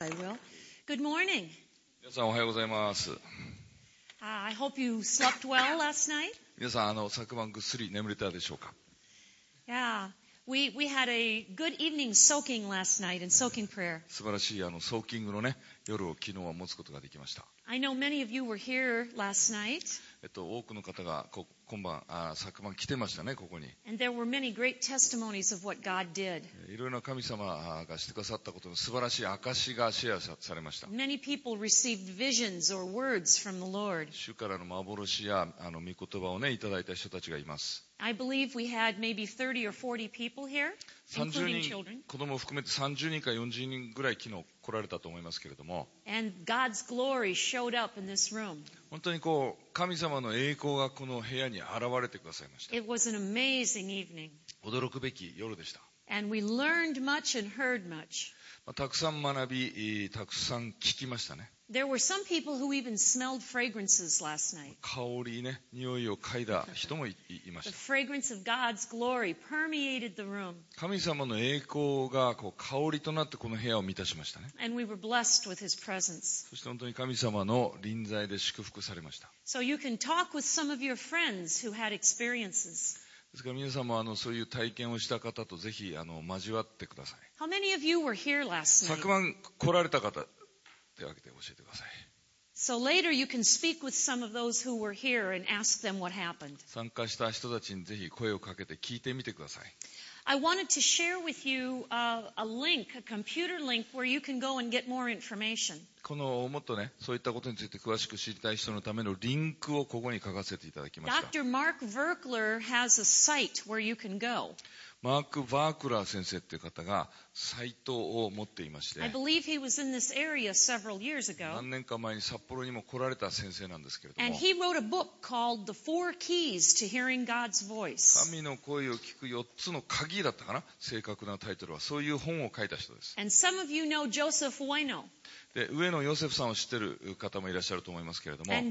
I will. Good morning. 皆さんおはようございます。Uh, I hope you slept well last night. 皆さん、あの、昨晩ぐっすり眠れたでしょうか Yeah. We, we had a good evening soaking last night in soaking prayer. 素晴らしい、あの、ソーキングのね、夜を昨日は持つことができました。I know many of you were here last night, えっと、多くの方がこ今晩あ、昨晩来てましたね、ここに。いろいろな神様がしてくださったことの素晴らしい証しがシェアされました。主からの幻やあの御言葉を、ね、いただいた人たちがいます。子供含めて30人か40人ぐらい、昨日。来られたと思いますけれども。本当にこう神様の栄光がこの部屋に現れてくださいました。驚くべき夜でした。たくさん学びたくさん聞きましたね。There were some people who even smelled fragrances last night. 香りね匂いを嗅いだ人もいいいまし The た fragrance of God's glory permeated the room, 神様の栄光がこう香りとなってこの部屋を満たしましたね and we were blessed with His presence. そして本当に神様の臨在で祝福されました So you can talk with some of your friends who had experiences. ですから皆さんもあのそういう体験をした方とぜひあの交わってください How many of you were here last night? 昨晩来られた方手を挙げて教えてください So later you can speak with some of those who were here and ask them what happened. 参加した人たちにぜひ声をかけて聞いてみてください I wanted to share with you uh, a link, a computer link, where you can go and get more information. このもっとねそういったことについて詳しく知りたい人のためのリンクをここに書かせていただきました Dr. Mark Verkler has a site where you can go. マーク・バークラー先生という方がサイトを持っていまして何年か前に札幌にも来られた先生なんですけれども神の声を聞く4つの鍵だったかな？正確なタイトルは。そういう本を書いた人です。で上野ヨセフさんを知ってる方もいらっしゃると思いますけれども上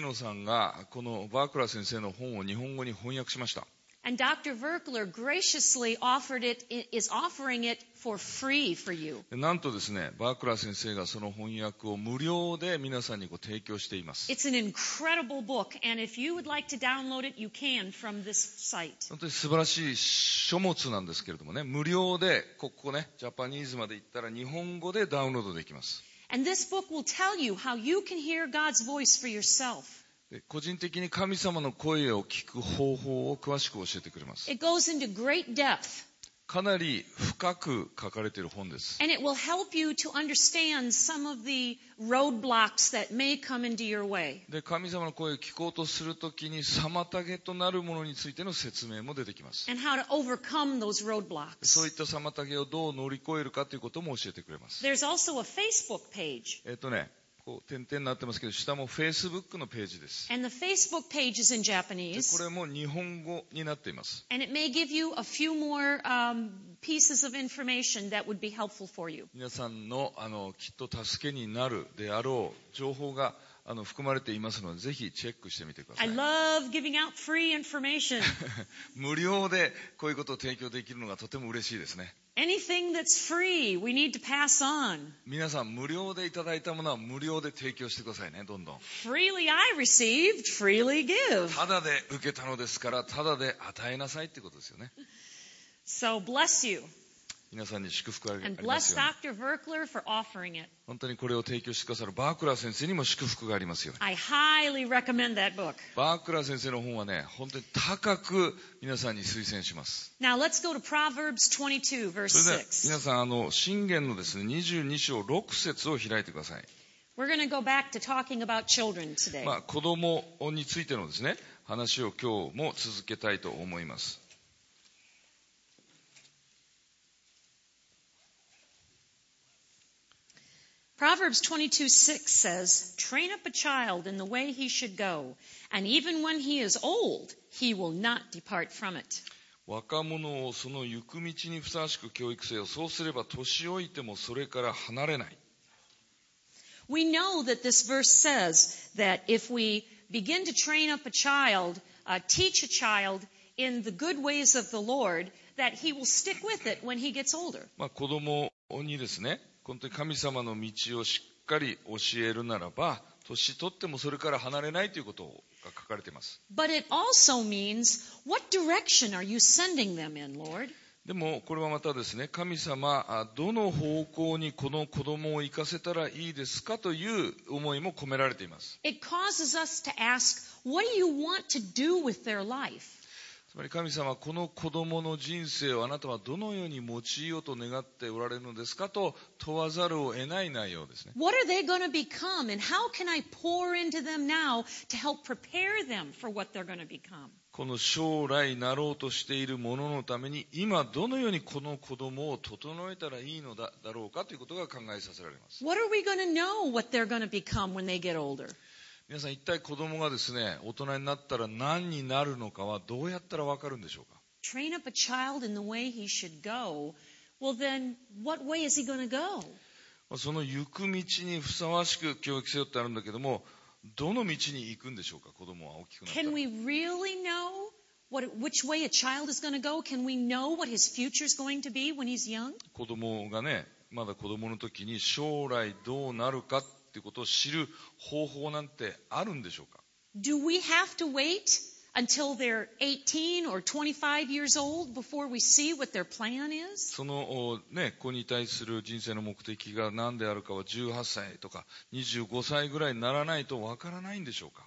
野さんがこのバークラ先生の本を日本語に翻訳しました。And Dr. Verkler graciously offered it, is offering it for free for you. でなんとですねバークラー先生がその翻訳を無料で皆さんにご提供しています It's an incredible book, and if you would like to download it, you can from this site. 本当に素晴らしい書物なんですけれどもね無料でここねジャパニーズまで行ったら日本語でダウンロードできます And this book will tell you how you can hear God's voice for yourself. で個人的に神様の声を聞く方法を詳しく教えてくれます It goes into great depth, かなり深く書かれている本です and it will help you to understand some of the roadblocks that may come into your way. で神様の声を聞こうとするときに妨げとなるものについての説明も出てきます And how to overcome those そうい roadblocks. った妨げをどう乗り越えるかということも教えてくれます There's also a Facebook page, えっ、とねこう点々になってますけど下も Facebook のページです and the Facebook page is in で Japanese. これも日本語になっています And it may give you a few more um, pieces of information that would be helpful for you. 皆さんのあのきっと助けになるであろう情報があの含まれていますのでぜひチェックしてみてくださ I い love giving out free information. 無料でこういうことを提供できるのがとても嬉しいですね Anything that's free, we need to pass on. 皆さん無料でいただいたものは無料で提供してくださいねどんどん Freely I received, freely give. ただで受けたのですからただで与えなさいってことですよね So bless you. 皆さんに祝福があり And ま bless すように Dr. Verkler for offering it. 本当にこれを提供してくださるバークラー先生にも祝福がありますように I highly recommend that book. バークラー先生の本はね本当に高く皆さんに推薦します Now let's go to Proverbs 22, verse それでは 6. 皆さんあの信玄のですね22章6節を開いてください We're going to go back to talking about children today. まあ、子供についてのですね話を今日も続けたいと思います。Proverbs 22, 6 says, Train up a child in the way he should go, and even when he is old, he will not depart from it. 若者をその行く道にふさわしく教育せよ。そうすれば年老いてもそれから離れない。 We know that this verse says that if we begin to train up a child, uh, teach a child in the good ways of the Lord, that he will stick with it when he gets older. まあ、子供にですね、 本当に神様の道をしっかり教えるならば年取ってもそれから離れないということが書かれています。でもこれはまたですね、神様、どの方向にこの子供を行かせたらいいですかという思いも込められています。神様この子供の人生をあなたはどのように用いようと願っておられるのですかと問わざるを得ない内容ですね。この将来なろうとしているもののために今どのようにこの子供を整えたらいいのだ,ろうかということが考えさせられます。皆さん一体子供がですね大人になったら何になるのかはどうやったら分かるんでしょうか？まあその行く道にふさわしく教育せよってあるんだけども、どの道に行くんでしょうか、子供は大きくなって。子供がね、まだ子供の時に将来どうなるかていうことを知る方法なんてあるんでしょうか Do we have to wait until they're 18 or 25 years old before we see what their plan is? そのおね、子に対する人生の目的が何であるかは18歳とか25歳ぐらいにならないとわからないんでしょうか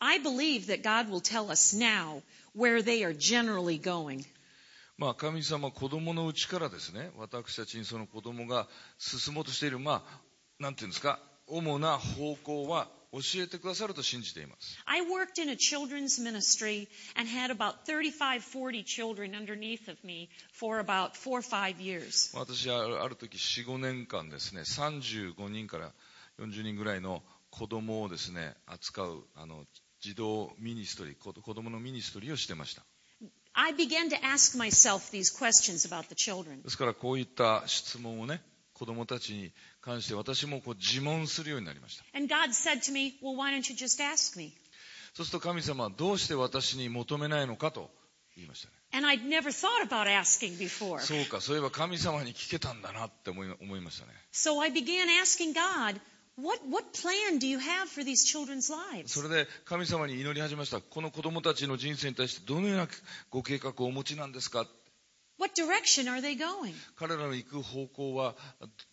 I believe that God will tell us now where they are generally going. まあ神様子供のうちからですね、私たちにその子供が進もうとしている、まあ、なんていうんですか、主な方向は教えてくださると信じています。I worked in a children's ministry and had about 35, 40 children underneath of me for about four or five years. 私はある時4、5年間ですね、35人から40人ぐらいの子供をですね、扱う、あの、児童ミニストリー、子子供のミニストリーをしてました。I began to ask myself these questions about the children. ですからこういった質問をね、子供たちに関して私もこう自問するようになりました。そうすると神様はどうして私に求めないのかと言いましたね。そうか、そういえば神様に聞けたんだなって思い,思いましたね。それで神様に祈り始めました、この子供たちの人生に対してどのようなご計画をお持ちなんですか What direction are they going? 彼らの行く方向は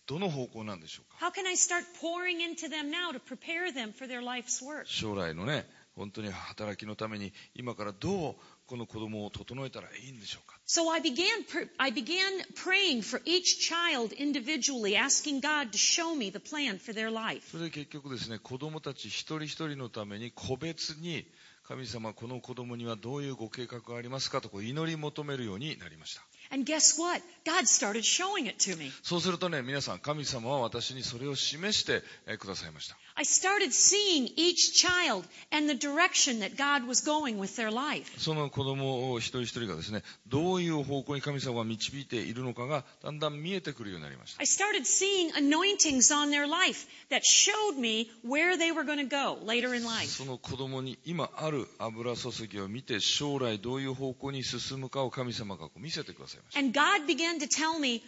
どの方向なんでしょうか How can I start pouring into them now to prepare them for their life's work? 将来のね、本当に働きのために今からどうこの子供を整えたらいいんでしょうか So I began, I began praying for each child individually, asking God to show me the plan for their life. それで結局ですね、子供たち一人一人のために個別に神様この子供にはどういうご計画がありますかとこう祈り求めるようになりました。And guess what? God started showing it to me. そうするとね、皆さん神様は私にそれを示してくださいました。I started seeing each child and the direction that God was going with their life. その子供を一人一人がですね、どういう方向に神様が導いているのかがだんだん見えてくるようになりました。 I started seeing anointings on their life that showed me where they were going to go later in life. その子供に今ある油注ぎを見て将来どういう方向に進むかを神様がこう見せてくださいました。 And God began to tell me,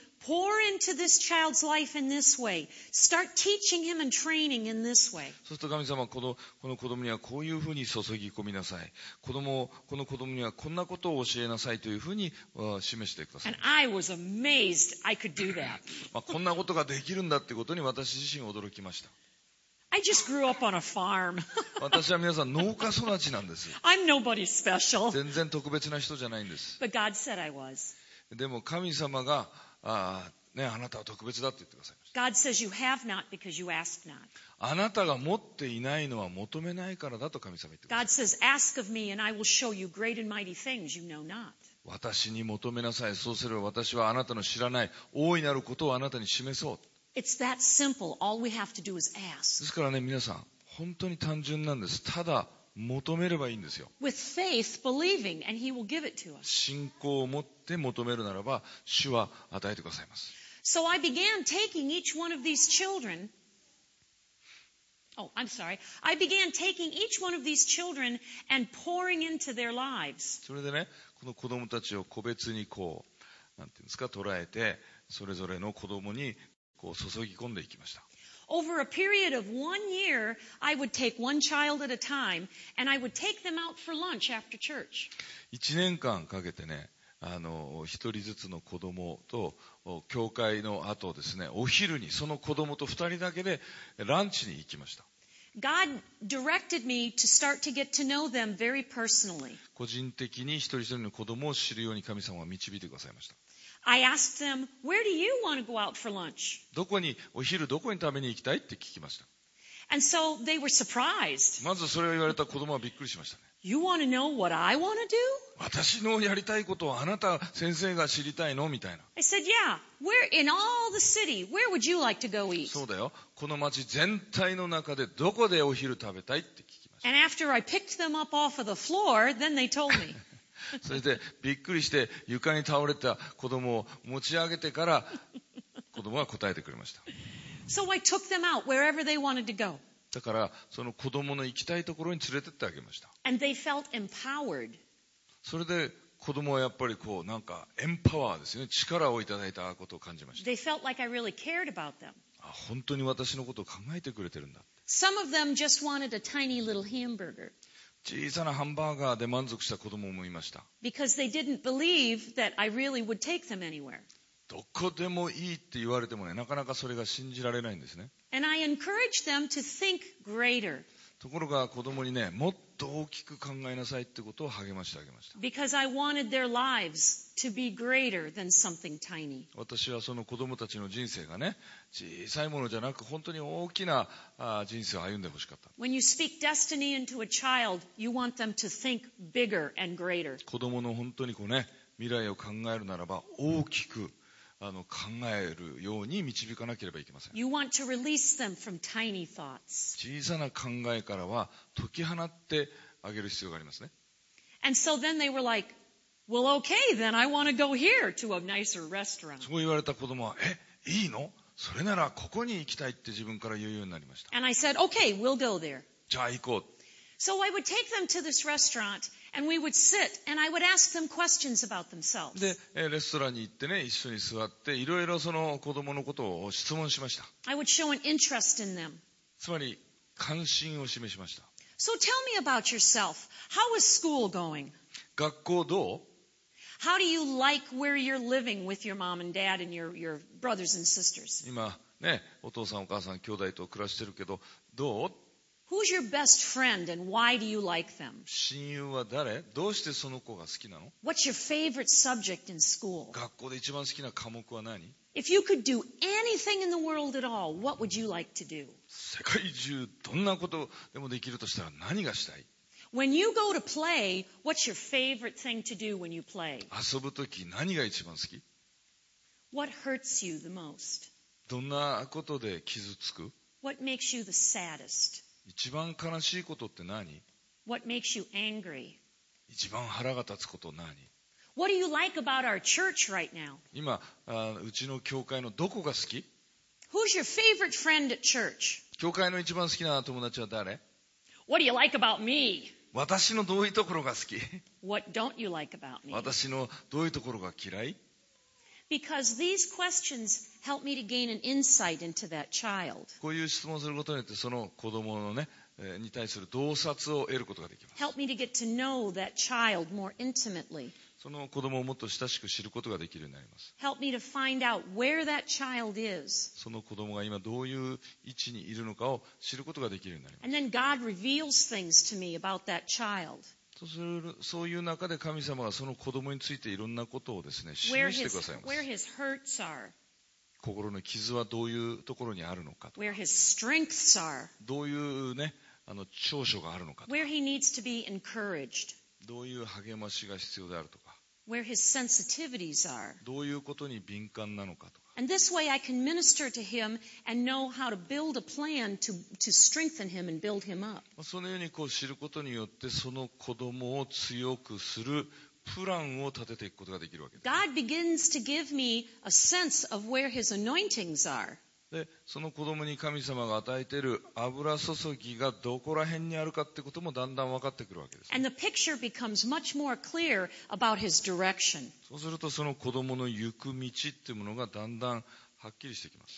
そうすると神様この、この子供にはこういうふうに注ぎ込みなさい。子供この子供にはこんなことを教えなさいというふうに示してください。こんなことができるんだということに私自身驚きました。私は皆さん農家育ちなんです。よ全然特別な人じゃないんです。でも神様が、あ,ね、あなたは特別だと言ってください。あなたが持っていないのは求めないからだと神様は言ってください。私に求めなさい。そうすれば私はあなたの知らない大いなることをあなたに示そう。ですからね、皆さん、本当に単純なんです。ただ、求めればいいんですよ。With faith, believing, and He will give it to us. 信仰を持って求めるならば、主は与えてくださいます。So I began taking each one of these children. Oh, I'm sorry. I began taking each one of these children and pouring into their lives. それでね、この子供たちを個別にこう、なんていうんですか、捉えて、それぞれの子供にこう注ぎ込んでいきました。Over a period of one year, I would take one child at a time and I would take them out for lunch after church. 1年間かけてね、あの、一人ずつの子供と、お教会の後ですね、お昼にその子供と二人だけでランチに行きました。God directed me to start to get to know them very personally. 個人的に一人一人の子供を知るように神様は導いてくださいました。I asked them, Where do you want to go out for lunch? どこに、お昼どこに食べに行きたいって聞きました。And so they were surprised. まずそれを言われた子供はびっくりしましたね。You want to know what I want to do? 私のやりたいことをあなた先生が知りたいのみたいな。I said, Yeah, where in all the city, where would you like to go eat? そうだよ。この町全体の中でどこでお昼食べたいって聞きまし And after I picked them up off of the floor, then they told me. た。それでびっくりして床に倒れた子供を持ち上げてから子供は答えてくれました。So I took them out wherever they wanted to go. だからその子供の行きたいところに連れてってあげました。And they felt empowered. それで子供はやっぱりこうなんかエンパワーですよね。力をいただいたことを感じました。They felt like I really cared about them. あ本当に私のことを考えてくれてるんだ。Some of them just wanted a tiny little hamburger 小さなハンバーガーで満足した子供もいました。どこでもいいって言われてもね、なかなかそれが信じられないんですね。ところが子供にね、もっと大きく考えなさいってことを励ましてあげました。私はその子供たちの人生がね、小さいものじゃなく本当に大きな人生を歩んでほしかった。Child, 子供の本当にこうね、未来を考えるならば大きく、あの考えるように導かなければいけません。You want to release them from tiny thoughts. 小さな考えからは解き放ってあげる必要がありますね。And so then they were like, well, okay, then I want to go here to a nicer restaurant. そう言われた子供は、え、いいのそれならここに行きたいって自分から言うようになりました。And I said, okay, we'll go there. じゃあ行こう。So I would take them to this restaurant and we would sit and I would ask them questions about themselves. で、えーレストランに行ってね、一緒に座って、いろいろその子供のことを質問しました。 I would show an interest in them. つまり、関心を示しました。 So tell me about yourself. How is school going? 学校どう How do you like where you're living with your mom and dad and your, your brothers and sisters? 今、ね、お父さんお母さん兄弟と暮らしてるけど、どう Who's your best friend and why do you like them? 親友は誰どうしてその子が好きなの What's your favorite subject in school? 学校で一番好きな科目は何 If you could do anything in the world at all, what would you like to do? 世界中どんなことでもできるとしたら何がしたい When you go to play, what's your favorite thing to do when you play? 遊ぶとき何が一番好き What hurts you the most? どんなことで傷つく What makes you the saddest? 一番悲しいことって何 What makes you angry? 一番腹が立つこと何 What do you like about our church right now? 今あうちの教会のどこが好き Who's your favorite friend at church? 教会の一番好きな友達は誰 What do you like about me? 私のどういうところが好き What don't you like about me? 私のどういうところが嫌い Because these questions help me to gain an insight into that child. こういう質問することによってその子供のね、えーに対する洞察を得ることができます Help me to get to know that child more intimately. その子供をもっと親しく知ることができるようになります Help me to find out where that child is. その子供が今どういう位置にいるのかを知ることができるようになります And then God reveals things to me about that child. そうするそういう中で神様がその子供についていろんなことをですね Where 示して his, くださいます his hurts are. 心の傷はどういうところにあるのかと Where his strengths are. どういうねあの長所があるのかと Where he needs to be encouraged. どういう励ましが必要であるとか Where his sensitivities are. どういうことに敏感なのかとか And this way I can minister to him and know how to build a plan to, to strengthen him and build him up. まあそのようにこう知ることによってその子供を強くするプランを立てていくことができるわけです God begins to give me a sense of where his anointings are. でその子供に神様が与えている油注ぎがどこら辺にあるかってこともだんだん分かってくるわけです、そうするとその子供の行く道っていうものがだんだんはっきりしてきます。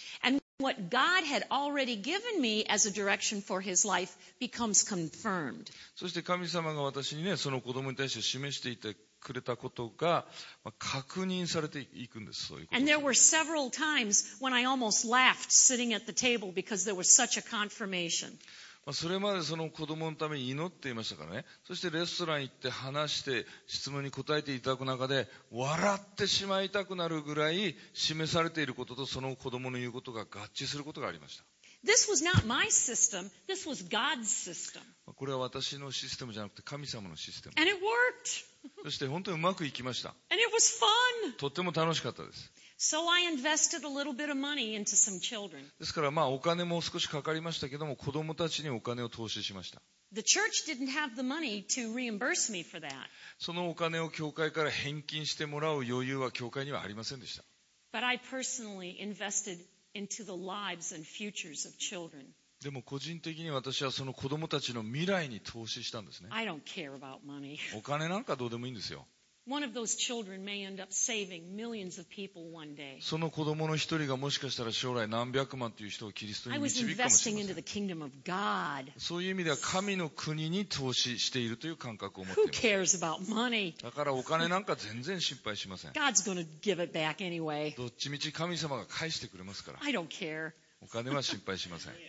そして神様が私にね、その子供に対して示していた。くれたことが、まあ確認されていくんです、そういうこと And there were several times when I almost laughed sitting at the table because there was such a confirmation. まあそれまでその子供のために祈っていましたからね。そしてレストラン行って話して質問に答えていただく中で、笑ってしまいたくなるぐらい示されていることとその子供の言うことが合致することがありました。This was not my system, this was God's system. まあこれは私のシステムじゃなくて神様のシステム。And it worked. そして本当にうまくいきました。And it was fun. とっても楽しかったです。So I invested a little bit of money into some children. ですからまあお金も少しかかりましたけども子供たちにお金を投資しました。The church didn't have the money to reimburse me for that. そのお金を教会から返金してもらう余裕は教会にはありませんでした。But I personally invested into the lives and futures of children. でも個人的に私はその子供たちの未来に投資したんですね。I don't care about money. お金なんかどうでもいいんですよ。その子供の一人がもしかしたら将来何百万という人をキリストに導くかそういう意味では神の国に投資しているという感覚を持っていま。だからお金なんか全然心配しません。どっちみち神様が返してくれますから。お金は心配しません。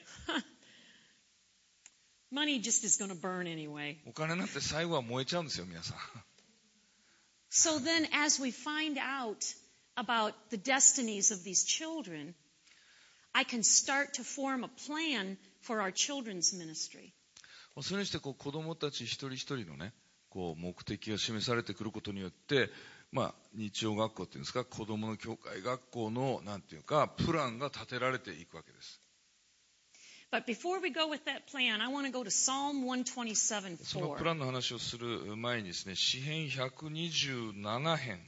お金なんて最後は燃えちゃうんですよ、皆さん。So then, as we find out about the destinies of these children, I can start to form a plan for our children's ministry. それにしてこう子供たち一人一人のね、こう目的が示されてくることによって、まあ、日曜学校っていうんですか、子供の教会学校の、なんていうか、プランが立てられていくわけです。But before we go with that plan, I want to go to Psalm 127そのプ 4. ランの話をする前にですね、詩編127編、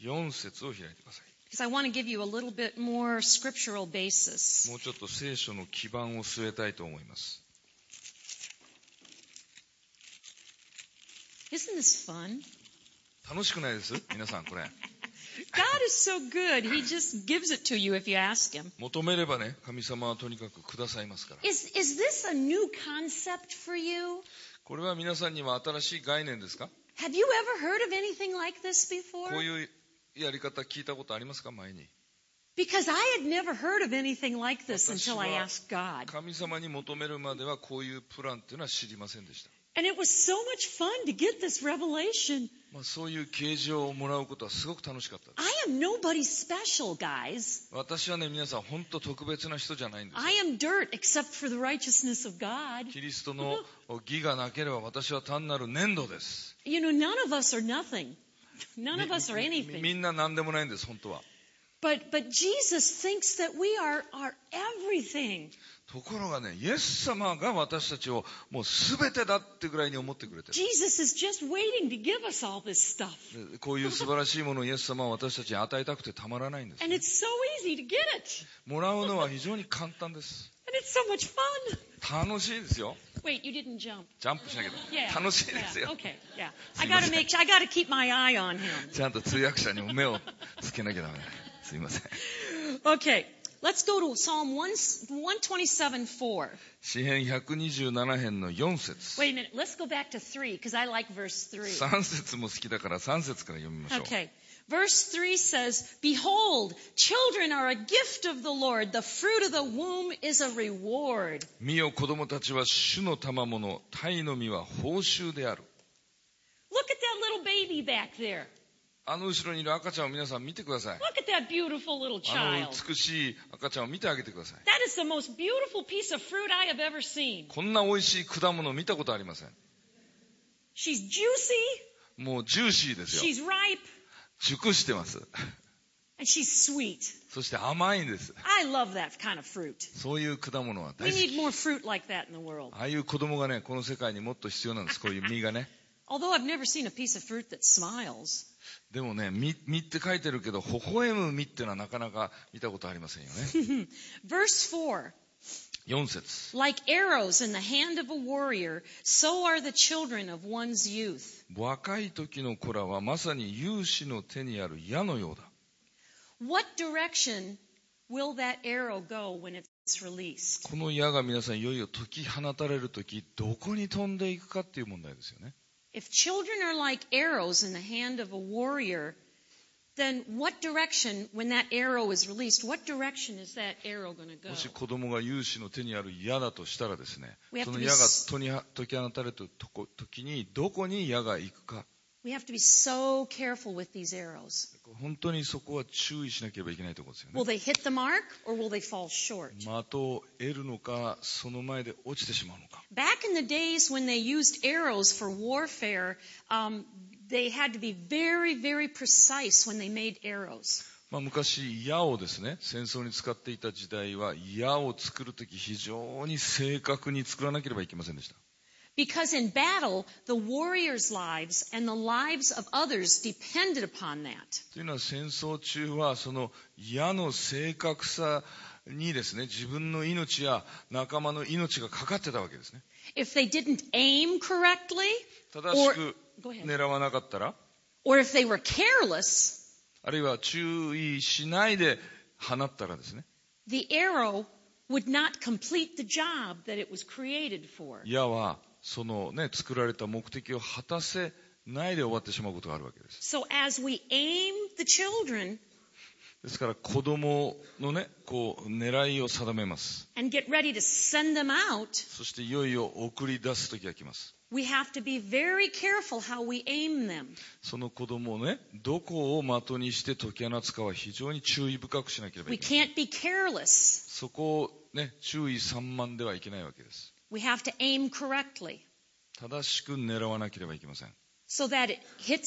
4節を開いてください。Because I want to give you a little bit more scriptural basis. もうちょっと聖書の基盤を据えたいと思います。Isn't this fun? 楽しくないです皆さん、これ。God is so good. He just gives it to you if you ask Him. 求めればね、神様はとにかくくださいますから。 Is, is this a new concept for you? これは皆さんには新しい概念ですか Have you ever heard of anything like this こ before? ういうやり方聞いたことありますか前に。 Because I had never heard of anything like this 私 until I は asked God. 神様に求めるまではこういうプランっていうのは知りませんでした。 And it was so much fun to get this revelation. まあ、そういう啓示をもらうことはすごく楽しかったです。 I am nobody special, guys. 私はね、皆さん本当特別な人じゃないんですよ I am dirt except for the righteousness of God. キリストの義がなければ私は単なる粘土です。 You know, none of us are nothing. None of us are みみ anything. んな何でもないんです、本当は。 But, but Jesus thinks that we are, are everything. ところがね、イエス様が私たちをもうすべてだってぐらいに思ってくれてる。こういう素晴らしいものをイエス様は私たちに与えたくてたまらないんです、もらうのは非常に簡単です。楽しいですよ。ジャンプしなきゃ。楽しいですよ。ちゃんと通訳者にも目をつけなきゃダメ。すいません。Okay. Let's go to Psalm 1, 127.4. 詩編127編の4節 Wait a minute. Let's go back to 3 because I like verse 3. 3節も好きだから3節から読みましょう。Okay. Verse 3 says, Behold, children are a gift of the Lord. The fruit of the womb is a reward. 見よ子供たちは主の賜物、鯛の実は報酬である。Look at that little baby back there. あの後ろにいる赤ちゃんを皆さん見てください。Look at that beautiful little あの child. 美しい赤ちゃんを見てあげてください。That is the most beautiful piece of fruit I have ever seen. こんな美味しい果物を見たことありません。She's juicy, もうジューシーですよ。she's ripe, 熟してます。and she's sweet. そして甘いんです。I love that kind of fruit. そういう果物は We 大好 need き。more fruit like that in the world. ああいう子供がね、この世界にもっと必要なんです。こういう実がね。Although I've never seen a piece of fruit that smiles. でもね、実実って書いてるけど、微笑む実っていうのはなかなか見たことありませんよね。Verse 4 4節 Like arrows in the hand of a warrior, so are the children of one's youth. 若い時の子らはまさに勇士の手にある矢のようだ。What direction will that arrow go when it's released? この矢が皆さんいよいよ解き放たれる時、どこに飛んでいくかっていう問題ですよね。If children are like arrows in the hand of a warrior, then what direction, when that arrow is released, what direction is that arrow going to go? もし子供が勇士の手にある矢だとしたらですね We have to その矢が解き放たれた時にどこに矢が行くか We have to be so careful with these arrows. 本当にそこは注意しなければいけないところですよ Will ね they hit the mark or will they fall short? 的を得るのかその前で落ちてしまうのか Back in the days when they used arrows for warfare, um, they had to be very, very precise when they made arrows. まあ、昔矢をですね戦争に使っていた時代は矢を作る時非常に正確に作らなければいけませんでした Because in battle, the warriors' lives and the lives of others depended upon that. というのは戦争中はその矢の正確さにですね自分の命や仲間の命がかかってたわけですね If they didn't aim correctly, 正しく Go ahead. 狙わなかったら or if they were careless, あるいは注意しないで放ったらですね the arrow would not complete the job that it was created for. 矢は そのね作られた目的を果たせないで終わってしまうことがあるわけです。So as we aim the children ですから子供のねこう狙いを定めます。and get ready to send them out, そしていよいよ送り出す時が来ます。we have to be very careful how we aim them. その子供をねどこを的にして解き放つかは非常に注意深くしなければ We いけない。Can't be careless. そこをね注意散漫ではいけないわけです正しく狙わなければいけません。So、that it 的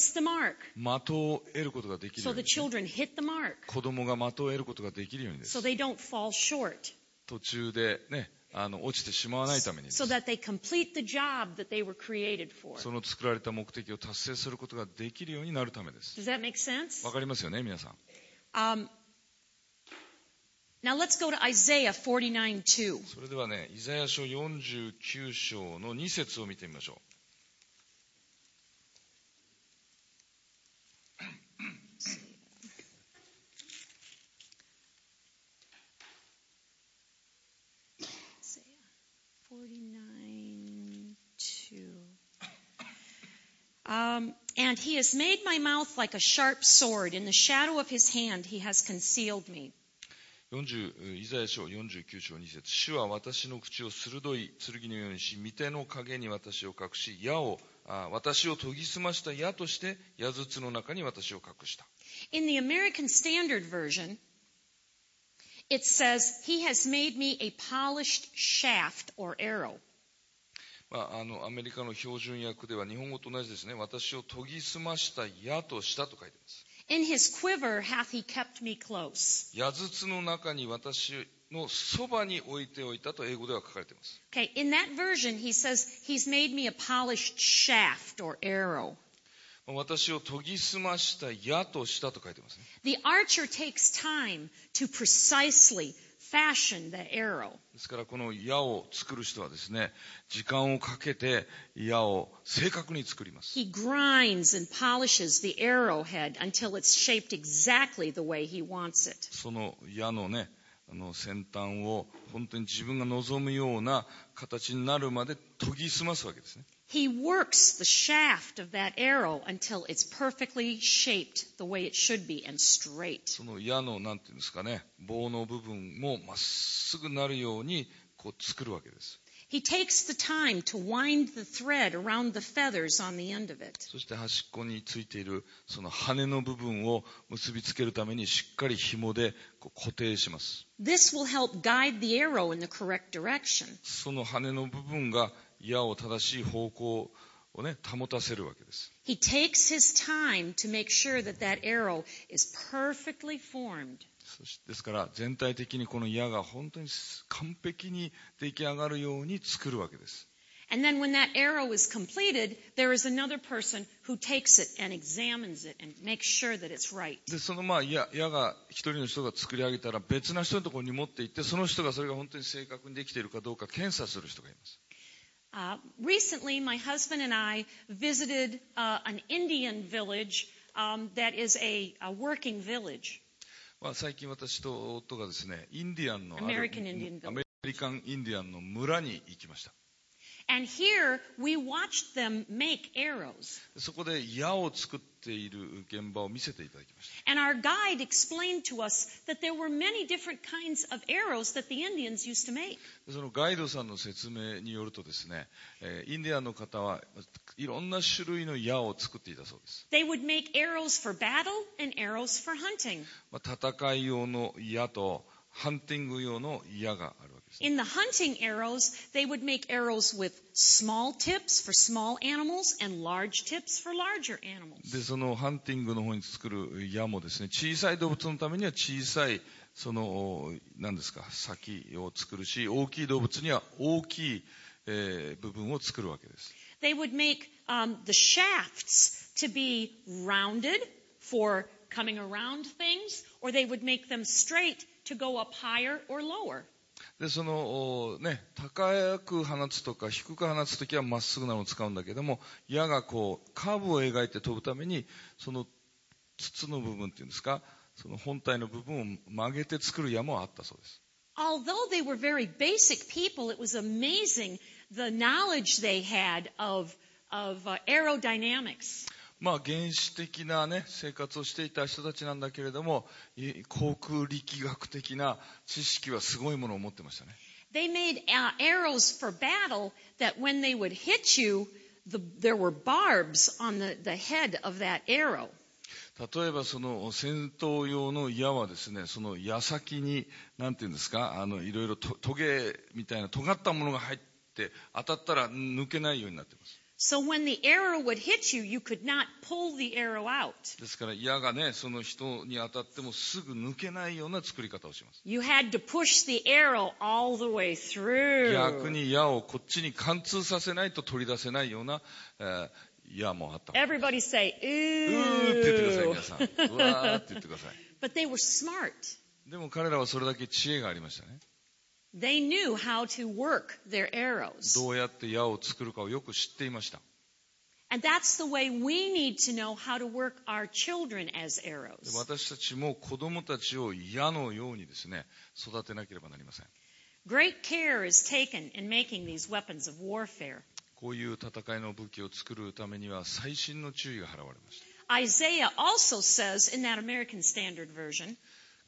を得ることができるに、ね。So、子供が的を得ることができるようにです。So、they 途中で、ね、あの落ちてしまわないためにです。その作られた目的を達成することができるようになるためです。わかりますよね、皆さん。now let's go to Isaiah 49 2. それではねイザヤ書49章の2節を見てみましょう Isaiah 49 2. Um, and he has made my mouth like a sharp sword. In the shadow of his hand he has concealed me. 40イザヤ書49章2節主は私の口を鋭い剣のようにし御手の影に私を隠し矢をあ私を研ぎ澄ました矢として矢筒の中に私を隠した。In the American Standard Version, it says, He has made me a polished shaft or arrow. まあ、あのアメリカの標準訳では日本語と同じですね。私を研ぎ澄ました矢としたと書いてます In his quiver hath he kept me close. 矢筒の中に私のそばに置いておいたと英語では書かれています Okay, in that version, he says, He's made me a polished shaft or arrow. まあ私を研ぎ澄ました矢としたと書いてますね The archer takes time to precisely ですからこの矢を作る人はですね時間をかけて矢を正確に作ります。その矢のね、あの先端を本当に自分が望むような形になるまで研ぎ澄ますわけですね。He works the shaft of that arrow until it's perfectly shaped the way it should be and straight. その矢のなんていうんですかね棒の部分もまっすぐなるようにこう作るわけです He takes the time to wind the thread around the feathers on the end of it. そして端っこについているその羽の部分を結びつけるためにしっかり紐でこう固定します This will help guide the arrow in the correct direction. その羽の部分が 矢を正しい方向をね保たせるわけです He takes his time to make sure that that arrow is perfectly formed. ですから全体的にこの矢が本当に完璧に出来上がるように作るわけです And then when that arrow is completed, there is another person who takes it and examines it and makes sure that it's right. で、そのまあ矢矢が一人の人が作り上げたら別な人のところに持って行って、その人がそれが本当に正確にできているかどうか検査する人がいます。Uh, recently, my husband and I visited uh, an Indian village um, that is a, a working village. まあ、最近私と夫がですね、インディアンのある American Indian village アメリカンインディアンの村に行きました。And here we watched them make arrows. そこで矢を作っている現場を見せていただきました。And our guide explained to us that there were many different kinds of arrows that the Indians used to make. でそのガイドさんの説明によるとですね、えーインディアンの方はいろんな種類の矢を作っていたそうです。They would make arrows for battle and arrows for hunting. まあ、戦い用の矢とハンティング用の矢があるわけです。In the hunting arrows, they would make arrows with small tips for small animals and large tips for larger animals. で、そのハンティングの方に作る矢もですね、小さい動物のためには小さい、その、何ですか、先を作るし、大きい動物には大きい、えー部分を作るわけです。 They would make um, the shafts to be rounded for coming around things, or they would make them straight to go up higher or lower. で、その、ね、高く放つとか低く放つときはまっすぐなのを使うんだけども、矢がこう、カーブを描いて飛ぶために、その筒の部分っていうんですか、その本体の部分を曲げて作る矢もあったそうです。Although they were very basic people, it was amazing the knowledge they had of, of uh, aerodynamics. まあ原始的なね、生活をしていた人たちなんだけれども、い航空力学的な知識はすごいものを持ってましたね。They made uh, arrows for battle that when they would hit you, the, there were barbs on the, the head of that arrow. 例えばその戦闘用の矢はですね、その矢先に、なんていうんですか、あの、いろいろとトゲみたいな尖ったものが入って当たったら抜けないようになってます。So when the arrow would hit you, you could not pull the arrow out. ですから矢がね、その人に当たってもすぐ抜けないような作り方をします。You had to push the arrow all the way 逆 through. に矢をこっちに貫通させないと取り出せないような、えー矢もあった。Everybody say, うーって言ってください、ooh. 皆さん。うわーって言ってください。But they were smart. でも彼らはそれだけ知恵がありましたね。They knew how to work their arrows. どうやって矢を作るかをよく知っていました。 And that's the way we need to know how to work our children as で arrows. 私たちも子供たちを矢のようにですね、育てなければなりません。 Great care is taken in making these weapons of warfare. こういう戦いの武器を作るためには細心の注意が払われました。 Isaiah also says in that American Standard Version, こ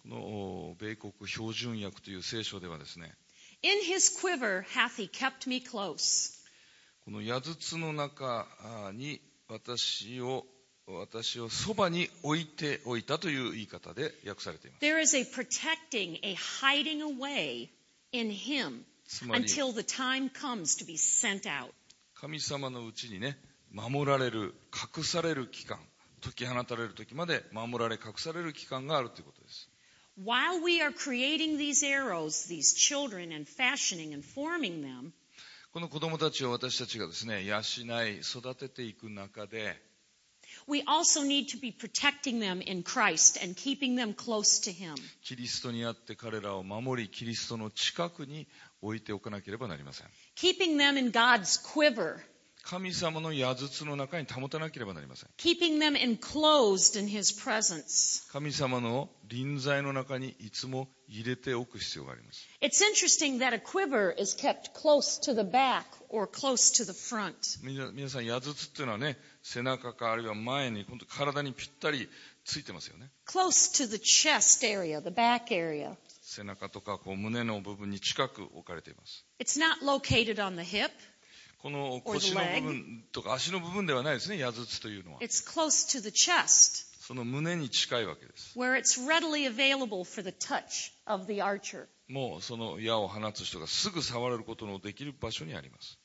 のお米国標準訳という聖書ではですね、In his quiver hath he kept me close. この矢筒の中あに私を私をそばに置いておいたという言い方で訳されています。There is a protecting, a hiding away in him until the time comes to be sent out. 神様のうちにね、守られる、隠される期間、解き放たれる時まで守られ、隠される期間があるということです。While we are creating these arrows, these children, and fashioning and forming them, この子供たちを私たちがですね、養い、育てていく中で、 we also need to be protecting them in Christ and keeping them close to him. キリストにあって彼らを守り、キリストの近くに置いておかなければなりません。 Keeping them in God's quiver. 神様の矢筒の中に保たなければなりません。Keeping them enclosed in his presence. 神様の臨在の中にいつも入れておく必要があります。It's interesting that a quiver is kept close to the back or close to the front. 皆さん、矢筒っていうのはね、背中かあるいは前に、本当体にぴったりついてますよね。Close to the chest area, the back area. 背中とかこう胸の部分に近く置かれています。It's not located on the hip. この腰の部分とか足の部分ではないですね、矢筒というのは。その胸に近いわけです。もうその矢を放つ人がすぐ触れることのできる場所にあります。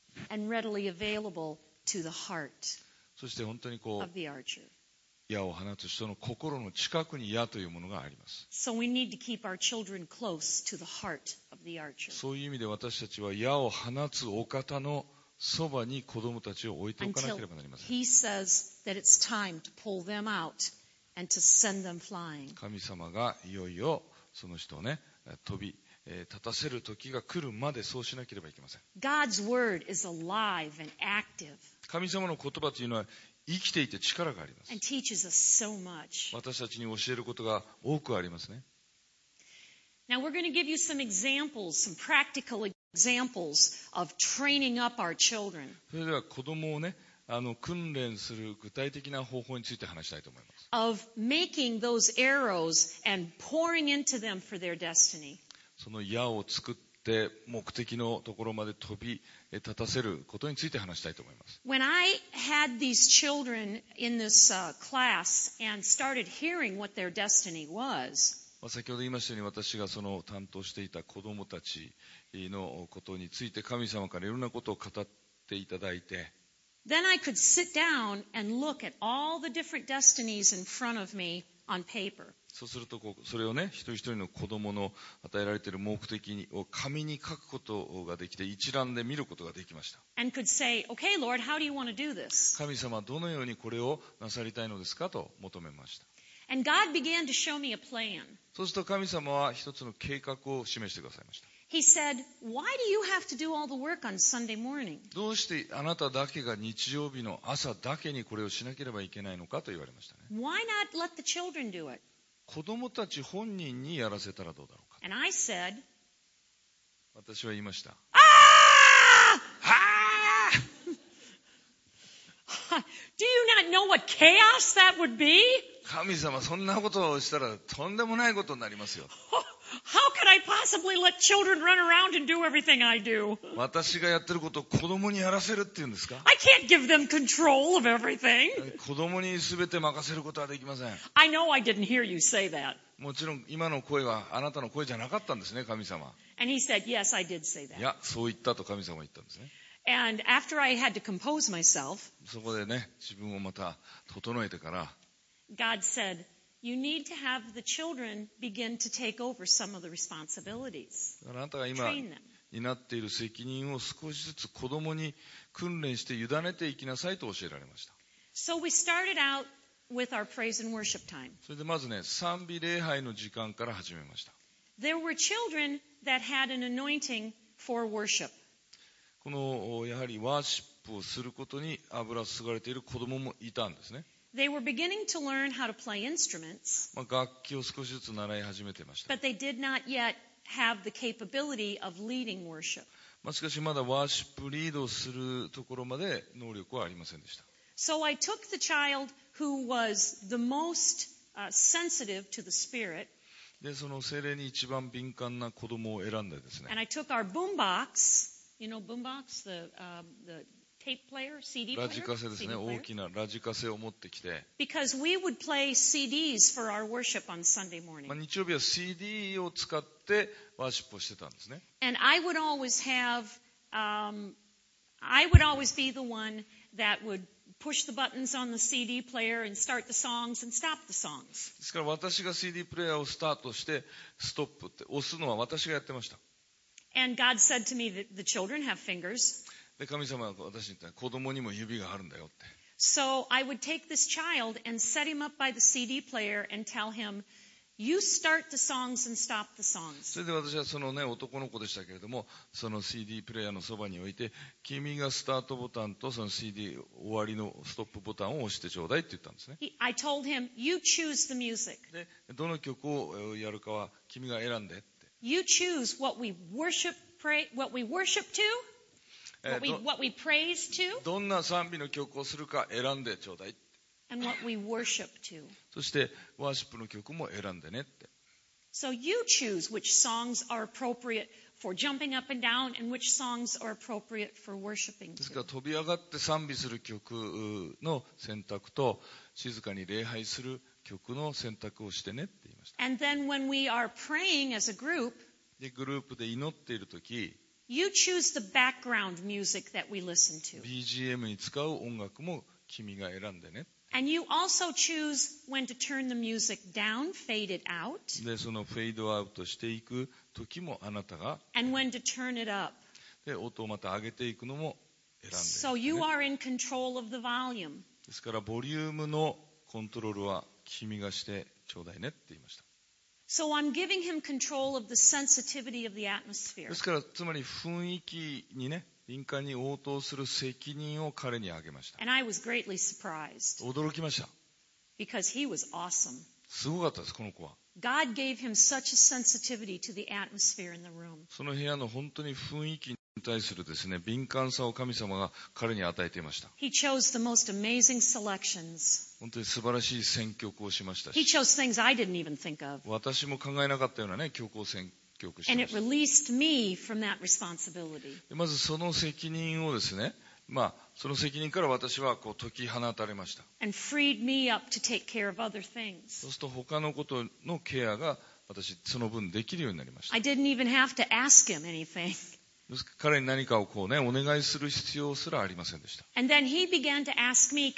そして本当にこう、矢を放つ人の心の近くに矢というものがあります。そういう意味で私たちは矢を放つお方のそばに子供たちを置いておかなければなりません。神様がいよいよその人をね、飛び立たせる時が来るまでそうしなければいけません。神様の言葉というのは生きていて力があります。私たちに教えることが多くありますね。Examples of training up our children. それでは子供をね、あの訓練する具体的な方法について話したいと思います。of making those arrows and pouring into them for their destiny. その矢を作って目的のところまで飛びえ立たせることについて話したいと思います。When I had these children in this uh, class and started hearing what their destiny was, まあ先ほど言いましたように私がその担当していた子供たちのことについて神様からいろんなことを語っていただいて then I could sit down and look at all the different destinies in front of me on paper. そうするとこうそれをね一人一人の子供の与えられている目的を紙に書くことができて一覧で見ることができました say, Okay, Lord? 神様はどのようにこれをなさりたいのですかと求めました And God began to show me a plan. そうすると神様は一つの計画を示してくださいました。どうしてあなただけが日曜日の朝だけにこれをしなければいけないのかと言われましたね。Why not let the children do it? 子供たち本人にやらせたらどうだろうか。And I said, 私は言いました。Ah! Do you not know what chaos that would be? あ神様そんなことをしたらとんでもないことになりますよ How could I possibly let children run around and do everything I do? 私がやってることを子供にやらせるっていうんですか I can't give them control of everything. 子供に全て任せることはできません I know I didn't hear you say that. もちろん今の声はあなたの声じゃなかったんですね神様 And he said, Yes, I did say い that. やそう言ったと神様は言ったんですね And after I had to compose myself, そこでね自分をまた整えてから God said, You need to have the children begin to take over some of the responsibilities. になっている責任を少しずつ子供に訓練して委ねていきなさいと教えられました。それでまずね、賛美礼拝の時間から始めました。このやはりワーシップをすることに油注がれている子供もいたんですね。They were beginning to learn how to play instruments, まあ、楽器を少しずつ習い始めてました、 but they did not yet have the capability of leading worship. まあ、しかしまだワーシップリードをするところまで能力はありませんでした So I took the child who was the most uh, sensitive to the Spirit, でその精霊に一番敏感な子供を選んでですね and I took our boombox, you know, boombox, the, uh, the tape player, CD ラ player, ジカセです CD ね player? 大きなラジカセを持ってきて、 because we would play CDs for our worship on Sunday morning. まあ、日曜日は CD を使ってワーシップをしてたんですね And I would always have, um, I would always be the one that would push the buttons on the CD player and start the songs and stop the songs. ですから私が CD プレイヤーをスタートしてストップって押すのは私がやってました And God said to me that the children have fingers. で神様は私に言った子供にも指があるんだよって So I would take this child and set him up by the CD player and tell him, you start the songs and stop the そ songs. れで私はそのね男の子でしたけれどもその CD プレイヤーのそばに置いて君がスタートボタンとその CD 終わりのストップボタンを押してちょうだいって言ったんですね I told him, you choose the music. でどの曲をやるかは君が選んでって You choose what we worship, pray, what we worship to, え what we, ど what we praise to, どんな賛美の曲をするか選んでちょうだい and what we worship to. そしてワーシップの曲も選んでねって So you choose which songs are appropriate for jumping up and down and which songs are appropriate for worshiping ですから to. 飛び上がって賛美する曲の選択と静かに礼拝する曲の選択をしてねって言いました And then when we are praying as a group, でグループで祈っている時 you choose the background music that we listen to. BGM に使う音楽も君が選んでね And you also choose when to turn the music down, fade it out, でそのフェードアウトしていく時もあなたが and when to turn it up. で音をまた上げていくのも選んで、So you are in control of the volume. ですからボリュームのコントロールは君がしてちょうだいねって言いました So I'm giving him control of the sensitivity of the atmosphere. ですからつまり雰囲気にね敏感に応答する責任を彼にあげました And I was greatly surprised 驚きました because he was awesome. すごかったですこの子は God gave him such a sensitivity to the atmosphere in the room. その部屋の本当に雰囲気に対するですね敏感さを神様が彼に与えていました He chose the most amazing selections. 本当に素晴らしい選挙区をしましたし私も考えなかったような、ね、強行選曲しました。まずその責任をですね、まあ、その責任から私はこう解き放たれました。そうすると他のことのケアが私、その分できるようになりました。彼に何かをこうねお願いする必要すらありませんでした me?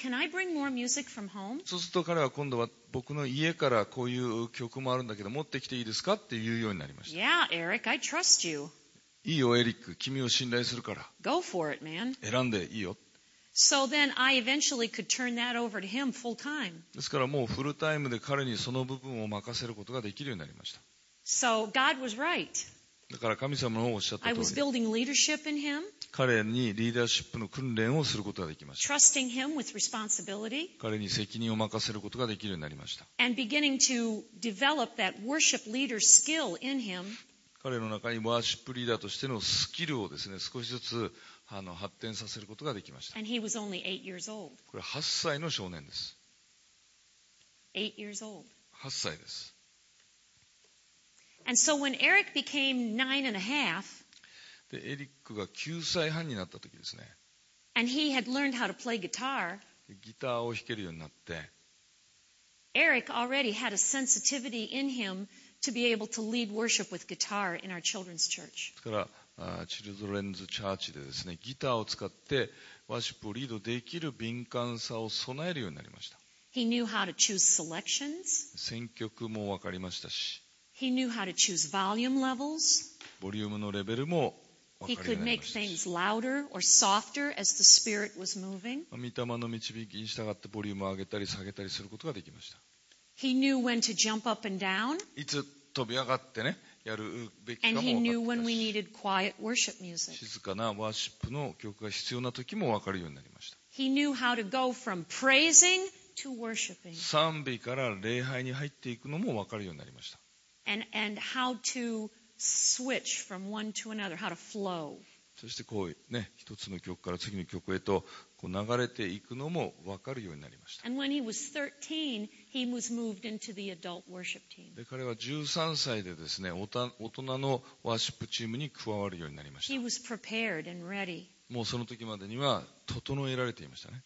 そうすると彼は今度は僕の家からこういう曲もあるんだけど持ってきていいですかって言うようになりました Yeah, Eric. いいよエリック君を信頼するから it. 選んでいいよ So then I eventually could turn that over to him full time. ですからもうフルタイムで彼にその部分を任せることができるようになりました So God was right. だから神様のおっしゃった通り彼にリーダーシップの訓練をすることができました。彼に責任を任せることができるようになりました。彼の中にワーシップリーダーとしてのスキルをですね少しずつあの発展させることができました。これ8歳の少年です。8歳です。And so when Eric became nine and a half, でエリックが9歳半になった時ですね and he had learned how to play guitar, ギターを弾けるようになって Eric already had a sensitivity in him to be able to lead worship with guitar in our children's church. だからあーチルドレンズチャーチでですねギターを使ってワーシップをリードできる敏感さを備えるようになりました He knew how to choose selections. 選曲も分かりましたし He knew how to choose volume levels. ボリュームのレベルも He could make ましたし things louder or softer as the Spirit was moving. まあ御霊の導きに従ってボリュームを上げたり下げたりすることができました He knew when to jump up and down, いつ飛び上がってねやるべきか and も he 分 knew か when って we たし needed quiet worship music. 静かなワーシップの曲が必要な時も分かるようになりました He knew how to go from praising to worshiping 賛美から礼拝に入っていくのも分かるようになりましたそしてこう、一つの曲から次の曲へと流れていくのも分かるようになりました。彼は13歳で、大人のワーシップチームに加わるようになりました。もうその時までには整えられていましたね。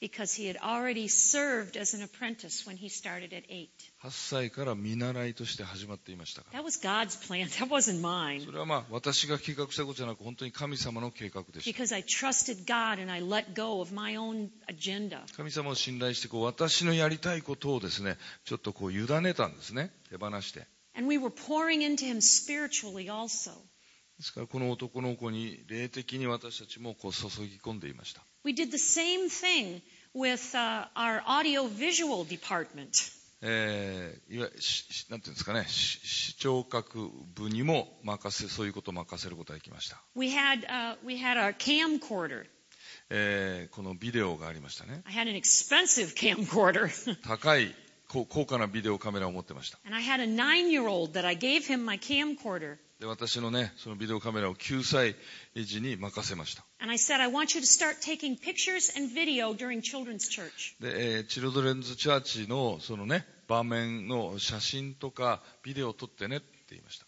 Because he had already served as an apprentice when he started at 8. 8歳から見習いとして始まっていましたから That was God's plan. That wasn't mine. それはまあ私が計画したことじゃなく本当に神様の計画でした Because I trusted God and I let go of my own agenda. 神様を信頼してこう私のやりたいことをですねちょっとこう委ねたんですね手放してで And we were pouring into him spiritually also. すからこの男の子に霊的に私たちもこう注ぎ込んでいました We did the same thing with uh, our audio visual department. えーいわゆるなんていうんですかねし視聴覚部にも任せそういうことを任せることができました、We had, uh, we had our camcorder. えーこのビデオがありましたね I had an expensive camcorder. 高い高価なビデオカメラを持ってました。で、私のね、そのビデオカメラを9歳児に任せました。で、えー、チルドレンズチャーチのそのね、場面の写真とかビデオを撮ってねって言いました。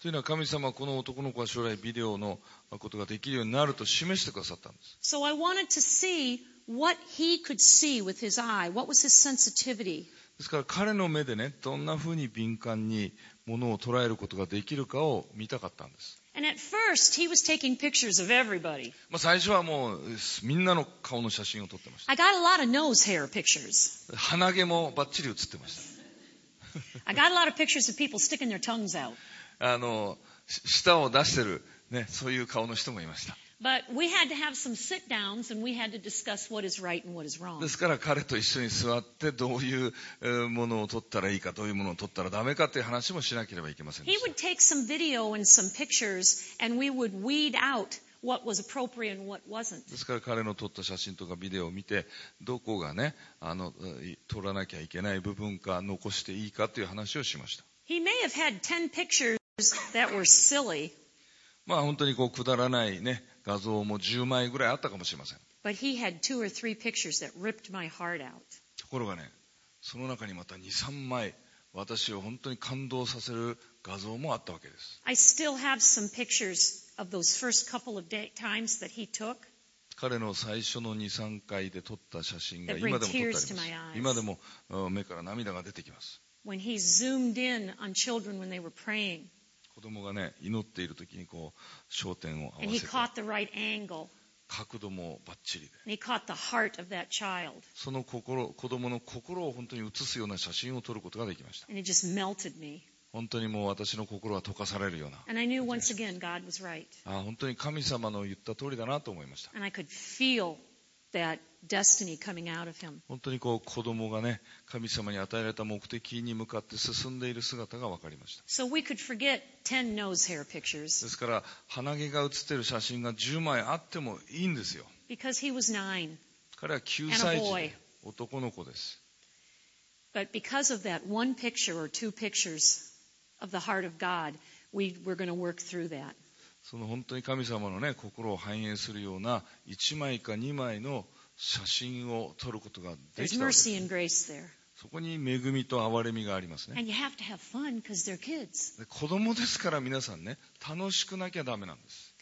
というのは神様はこの男の子は将来ビデオのことができるようになると示してくださったんです So I wanted to see what he could see with his eye. What was his sensitivity? ですから彼の目でねどんな風に敏感にものを捉えることができるかを見たかったんです、And at first, he was taking pictures of everybody. まあ、最初はもうみんなの顔の写真を撮ってまし I got a lot of nose hair pictures. た鼻毛もバッチリ写ってまし I got a lot of pictures of people sticking their tongues out. あの舌を出してる、ね、そういう顔の人もいました。ですから彼と一緒に座ってどういうものを撮ったらいいかどういうものを撮ったらダメかという話もしなければいけませんでした。ですから彼の撮った写真とかビデオを見てどこがねあの撮らなきゃいけない部分か残していいかという話をしました。まあ本当にこうくだらないね、画像も10枚ぐらいあったかもしれません。ところがね、その中にまた2、3枚、私を本当に感動させる画像もあったわけです。I still have some pictures of those first couple of day, times that he took. 彼の最初の2、3回で撮った写真が今でも撮ってあります。今でもうん目から涙が出てきます。when he zoomed in on children when they were praying 子供がね、祈っているときにこう焦点を、角度もばっちりで、その心子供の心を本当に映すような写真を撮ることができました。本当にもう私の心は溶かされるような。あ本当に神様の言った通りだなと思いました。And I could feel that destiny coming out of him 本当にこう子供がね、神様に与えられた目的に向かって進んでいる姿が分かりました。so we could forget 10 nose hair pictures ですから、鼻毛が写っている写真が10枚あってもいいんですよ。because he was nine 彼は9歳児男の子です。but because of that one picture or two pictures of the heart of God we were going to work through that その本当に神様のね、心を反映するような1枚か2枚の写真を撮ることができたわけですそこに恵みと憐れみがありますね。子供ですから皆さんね、楽しくなきゃダメなんです。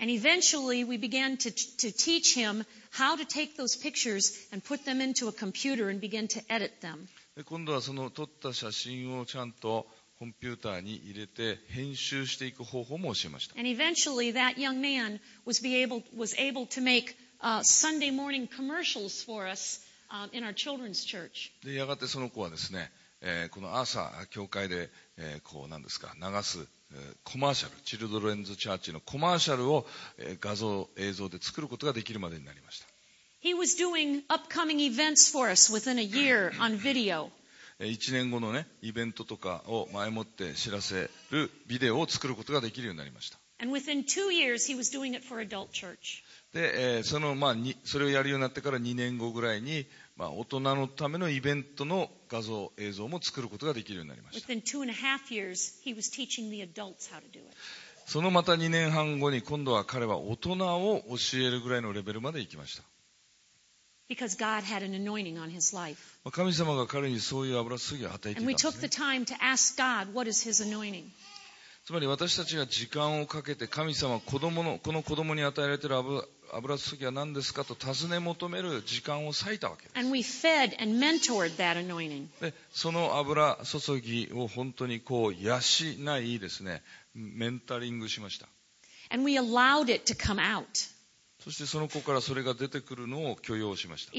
And eventually, we began to, to teach him how to take those pictures and put them into a computer and begin to edit them. で今度はその撮った写真をちゃんとコンピューターに入れて編集していく方法も教えました。And eventually, that young man was, be able, was able to make uh, Sunday morning commercials for us um, in our children's church. でやがてその子はですね、えーこの朝、教会で、えーこうなんですか、流す、えーコマーシャル、チルドレンズチャーチのコマーシャルを、えー画像、映像で作ることができるまでになりました。He was doing upcoming events for us within a year on video. 1年後のね、イベントとかを前もって知らせるビデオを作ることができるようになりました。And within two years, he was doing it for adult church. で、えーその、まあ、にそれをやるようになってから2年後ぐらいに、まあ、大人のためのイベントの画像、映像も作ることができるようになりました。Within two and a half years, he was teaching the adults how to do it. そのまた2年半後に今度は彼は大人を教えるぐらいのレベルまで行きました。Because God had an anointing on his life. まあ神様が彼にそういう油注ぎを与えて And い we たん took です、the ね。time to ask God, what is his anointing? つまり私たちが時間をかけて神様、子供の、この子供に与えられている油油注ぎは何ですかと尋ね求める時間を割いたわけです。And we fed and mentored that anointing. で、その油注ぎを本当にこう養いですね、メンタリングしました。And we allowed it to come out, そしてその子からそれが出てくるのを許容しました。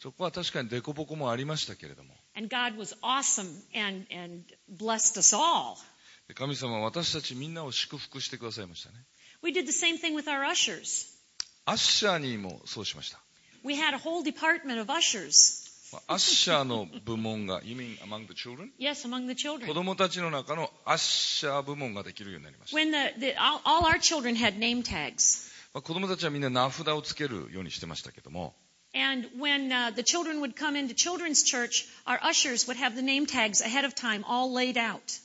そこは確かに凸凹ココもありましたけれども。神様は私たちみんなを祝福してくださいましたね。アッシャーにもそうしました。まあアッシャーの部門が、You mean among the children? Yes, among the 子 children. 供たちの中のアッシャー部門ができるようになりました。When the, the, all, all our children had name tags. まあ子供たちはみんな名札をつけるようにしてましたけども、And when uh, the children would come into children's church, our ushers would have the name tags ahead of time all laid out.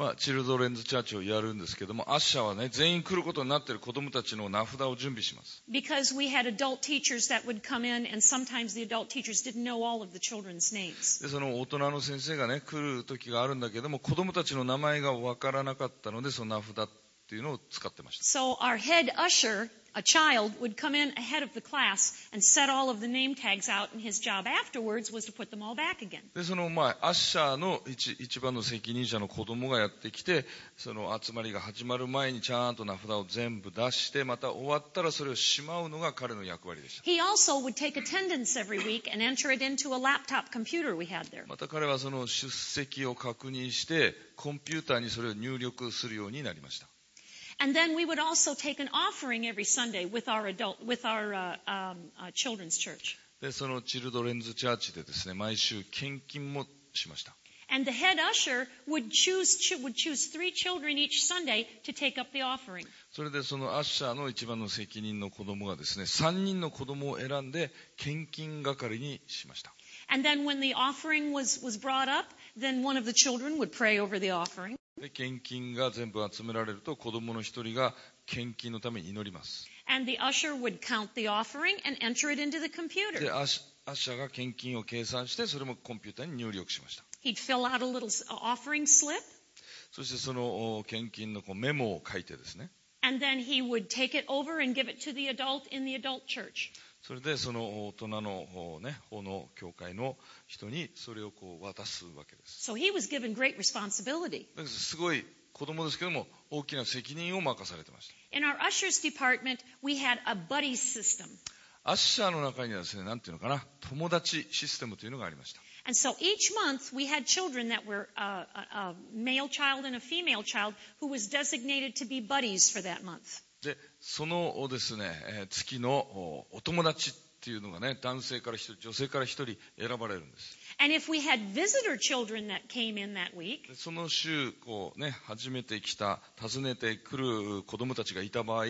まあ、チルドレンズチャーチをやるんですけども、アッシャーはね、全員来ることになっている子供たちの名札を準備します。Because we had adult teachers that would come in, and sometimes the adult teachers didn't know all of the children's names. で、その大人の先生がね、来る時があるんだけども、子供たちの名前がわからなかったので、その名札っていうのを使ってました。So our head usher, a child, would come in ahead of the class and set all of the name tags out, and his job afterwards was to put them all back again. で、その、まあ、アッシャーの一一番の責任者の子供がやってきて、その集まりが始まる前にちゃんと名札を全部出して、また終わったらそれをしまうのが彼の役割でした。He also would take attendance every week and enter it into a laptop computer we had there. また彼はその出席を確認して、コンピューターにそれを入力するようになりました。And then we would also take an offering every Sunday with our adult, with our uh, um, uh, children's church. で、そのチルドレンズチャーチでですね、毎週献金もしました。 And the head usher would choose would choose three children each Sunday to take up the offering. それでそのアッシャーの一番の責任の子供がですね、3人の子供を選んで献金係にしました。 And then when the offering was, was brought up, then one of the children would pray over the offering. で献金が全部集められると子供の一人が献金のために祈ります。で、アシャが献金を計算して、それもコンピューターに入力しました。そしてその献金のこうメモを書いてですね。それでその大人のおね、方の教会の人にそれをこう渡すわけです。So he was given great responsibility. だからすごい子供ですけども、大きな責任を任されてました。In our ushers department, we had a buddy system. アッシャーの中にはですね、なんていうのかな、友達システムというのがありました。And so each month we had children that were uh, a, a male child and a female child who was designated to be buddies for that month. でそのです、ね、月のお友達っていうのがね男性から1人女性から1人選ばれるんです。その週こう、ね、初めて来た、訪ねてくる子供たちがいた場合、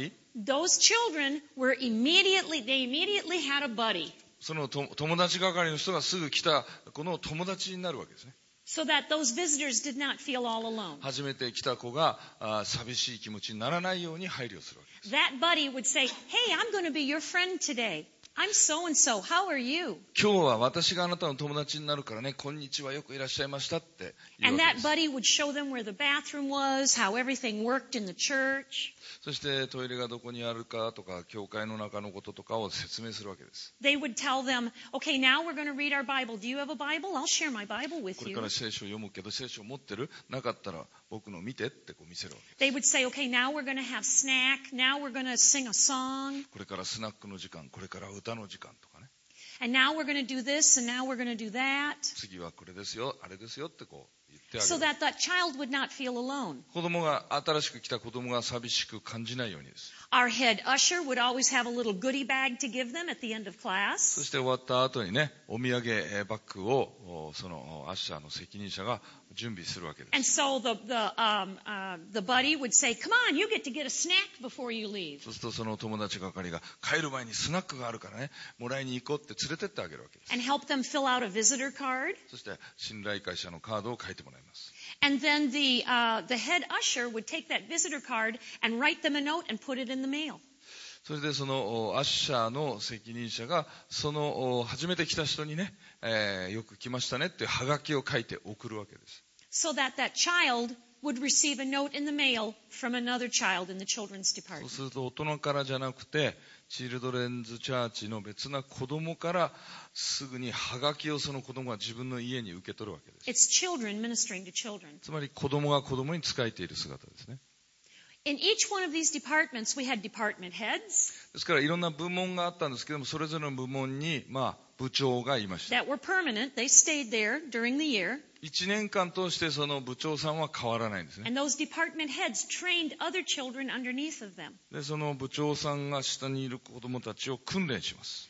その友達係の人がすぐ来た、この友達になるわけですね。So that those visitors did not feel all alone. 初めて来た子があ寂しい気持ちにならないように配慮するわけです。 That buddy would say, Hey, I'm going to be your friend today. I'm so and so. How are you? 今日は私があなたの友達になるからね、こんにちは、よくいらっしゃいましたって言う And わけ that です。 buddy would show them where the bathroom was, how everything worked in the church. そしてトイレがどこにあるかとか、教会の中のこととかを説明するわけです。これから聖書を読むけど、聖書を持ってるなかったら僕の見てってこう見せるわけです。これからスナックの時間、これから歌の時間とかね。次はこれですよ、あれですよってこう。ってあげる。子供が新しく来た子供が寂しく感じないようにです。そして終わった後にね、お土産バッグをそのアッシャーの責任者が And so the, the, um, uh, the buddy would say, come on, you get to get a snack before you leave. そうするとその友達係が帰る前にスナックがあるからね、もらいに行こうって連れてってあげるわけです。 And help them fill out a visitor card. そして信頼会社のカードを書いてもらいます。 And then the, uh, the head usher would take that visitor card and write them a note and put it in the mail. それでそのおアッシャーの責任者がそのお初めて来た人にね、えーよく来ましたねっていうハガキを書いて送るわけです。So that that child would receive a note in the mail from another child in the children's そう department. すると大人からじゃなくて、チルドレンズチャーチの別な子供からすぐにハガキをその子供が自分の家に受け取るわけです。It's children ministering to children. つまり子供が子供に仕えている姿ですね。In each one of these departments, we had department heads ですからいろんな部門があったんですけども、それぞれの部門に、まあ、部長がいました。that were permanent. They stayed there during the year. 1年間通してその部長さんは変わらないんですね。And those department heads trained other children underneath of them. で、その部長さんが下にいる子供たちを訓練します。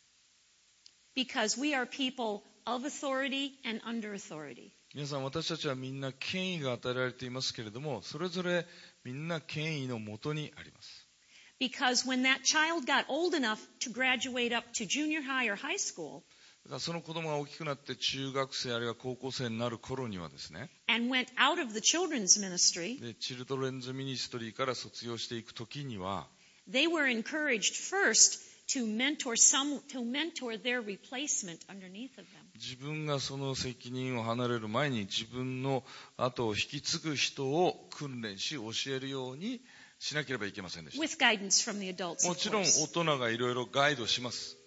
Because we are people of authority and under authority. 皆さん私たちはみんな権威が与えられていますけれども、それぞれみんな権威のもとにあります。 Because when that child got old enough to graduate up to junior high or high school だからその子供が大きくなって中学生あるいは高校生になる頃にはですね and went out of the children's ministry, でチルドレンズミニストリーから卒業していく時には they were encouraged first to mentor some to mentor their replacement underneath of them. 自分がその責任を離れる前に自分の後を引き継ぐ人を訓練し教えるようにしなければいけませんでした。もちろん大人がいろいろガイドします。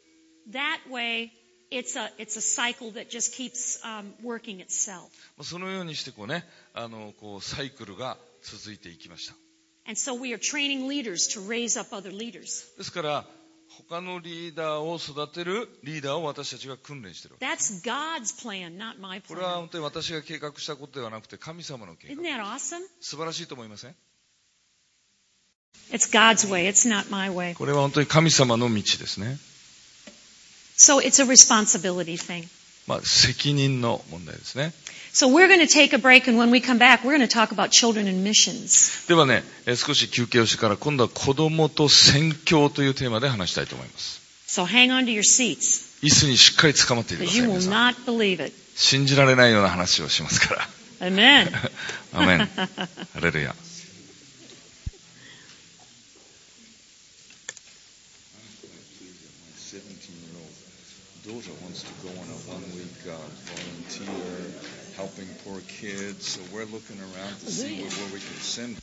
そのようにしてこう、ね、あのこうサイクルが続いていきました。ですから、他のリーダーを育てるリーダーを私たちが訓練してるわけ、これは本当に私が計画したことではなくて神様の計画。です。素晴らしいと思いません？これは本当に神様の道ですね。まあ、責任の問題ですね。ではね、少し休憩をしてから、今度は子供と宣教というテーマで話したいと思います。So、椅子にしっかりつかまっていてください。信じられないような話をしますから。アメン。アメン。アレルヤ。Daughter wants to go on a one-week uh, volunteer helping poor kids. So we're looking around to see where, where we can send